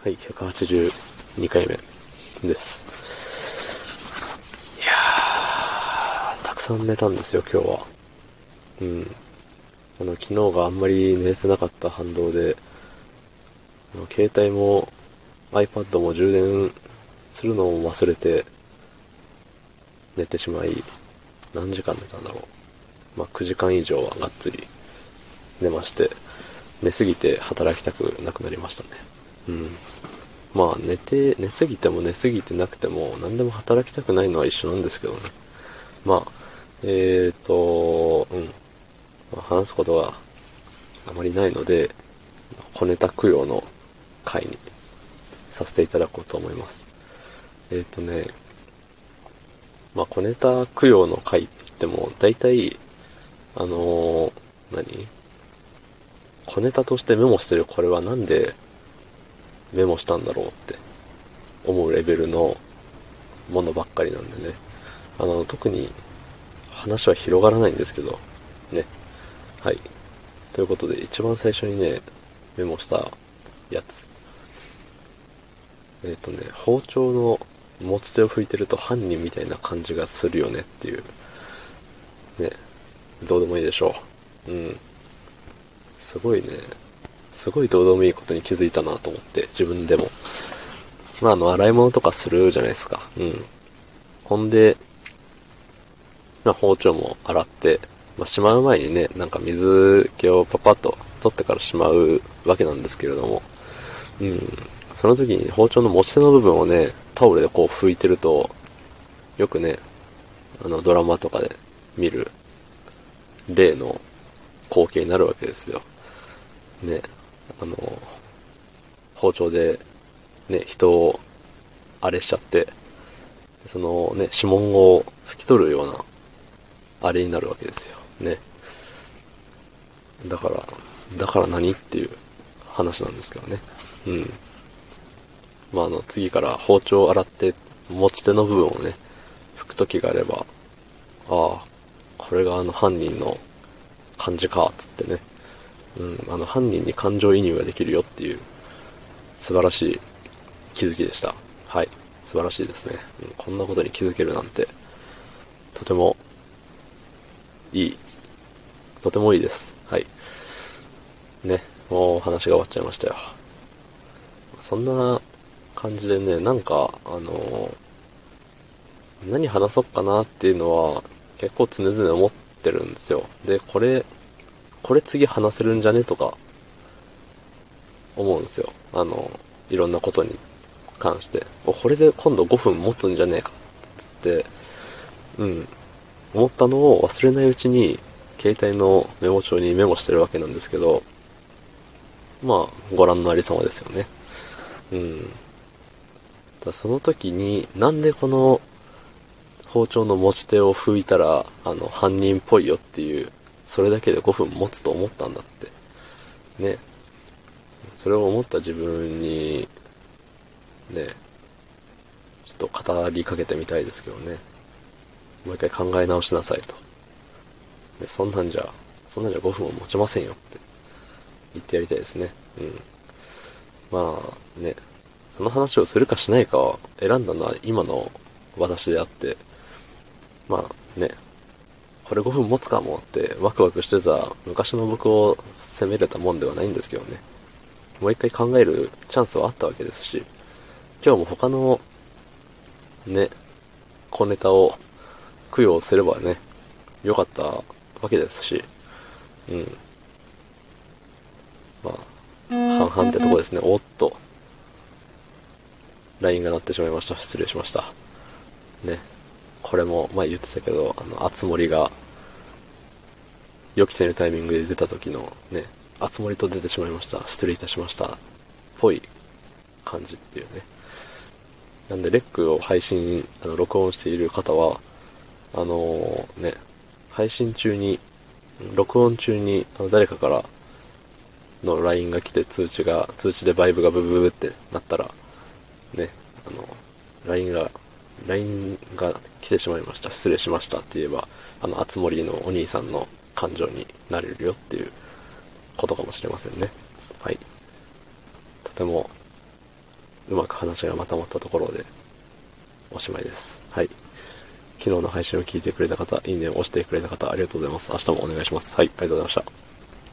はい、182回目です。いやー、たくさん寝たんですよ、今日は。うん。あの、昨日があんまり寝れてなかった反動で、あの携帯も iPad も充電するのを忘れて寝てしまい、何時間寝たんだろう。まあ、9時間以上はがっつり寝まして、寝すぎて働きたくなくなりましたね。うん。まあ、寝て、寝すぎても寝すぎてなくても、何でも働きたくないのは一緒なんですけどね。まあ、えーと、うん。まあ話すことがあまりないので、小ネタ供養の回にさせていただこうと思います。えーとね、まあ、小ネタ供養の回って言っても、大体、あのー何？小ネタとしてメモしてるこれはなんでメモしたんだろうって思うレベルのものばっかりなんでね。あの、特に話は広がらないんですけど、ね。はい。ということで、一番最初にね、メモしたやつ。えっ、とね、包丁の持ち手を拭いてると犯人みたいな感じがするよねっていう。ね。どうでもいいでしょう。うん。すごいね、すごいどうでもいいことに気づいたなと思って、自分でも。まあ、あの、洗い物とかするじゃないですか。うん。ほんで、まあ、包丁も洗って、まあ、しまう前にね、なんか水気をパパッと取ってからしまうわけなんですけれども、うん。その時に包丁の持ち手の部分をね、タオルでこう拭いてると、よくね、あの、ドラマとかで見る、例の光景になるわけですよ。ね、あの、包丁で、ね、人を、あれしちゃって、そのね、指紋を拭き取るような、あれになるわけですよ。ね。だから、だから何っていう話なんですけどね。うん。まあ、あの、次から包丁を洗って、持ち手の部分をね、拭く時があれば、ああ、これがあの犯人の感じか、つってね。うん、あの犯人に感情移入ができるよっていう素晴らしい気づきでした。はい。素晴らしいですね。うん、こんなことに気づけるなんて、とてもいい。とてもいいです。はい。ね、もう話が終わっちゃいましたよ。そんな感じでね、なんか、あのー何話そうかなっていうのは結構常々思ってるんですよ。で、これ、これ次話せるんじゃね？とか、思うんですよ。あの、いろんなことに関して。これで今度5分持つんじゃねえか、って、うん、思ったのを忘れないうちに、携帯のメモ帳にメモしてるわけなんですけど、まあ、ご覧のありさまですよね。うん。だその時に、なんでこの包丁の持ち手を拭いたら、あの、犯人っぽいよっていう、それだけで5分持つと思ったんだって。ね。それを思った自分に、ね、ちょっと語りかけてみたいですけどね。もう一回考え直しなさいと。ね、そんなんじゃ、そんなんじゃ5分も持ちませんよって言ってやりたいですね。うん。まあね、その話をするかしないかを選んだのは今の私であって、まあね、これ5分持つかもってワクワクしてた昔の僕を責めれたもんではないんですけどね。もう一回考えるチャンスはあったわけですし、今日も他のね、小ネタを供養すればね、良かったわけですし、うん。まあ、半々ってとこですね。おっと。LINE が鳴ってしまいました。失礼しました。ね。これも前言ってたけど、あの、あつ森が、予期せぬタイミングで出た時のね、あつ森と出てしまいました。失礼いたしました。ぽい感じっていうね。なんで、レックを配信、あの、録音している方は、あのーね、配信中に、録音中に、あの、誰かからの LINE が来て通知が、通知でバイブがブブブってなったら、ね、あの、LINE が、LINE が来てしまいました。失礼しましたって言えば、あの、あつ森のお兄さんの感情になれるよっていうことかもしれませんね。はい。とてもうまく話がまとまったところで、おしまいです。はい。昨日の配信を聞いてくれた方、いいねを押してくれた方、ありがとうございます。明日もお願いします。はい、ありがとうございました。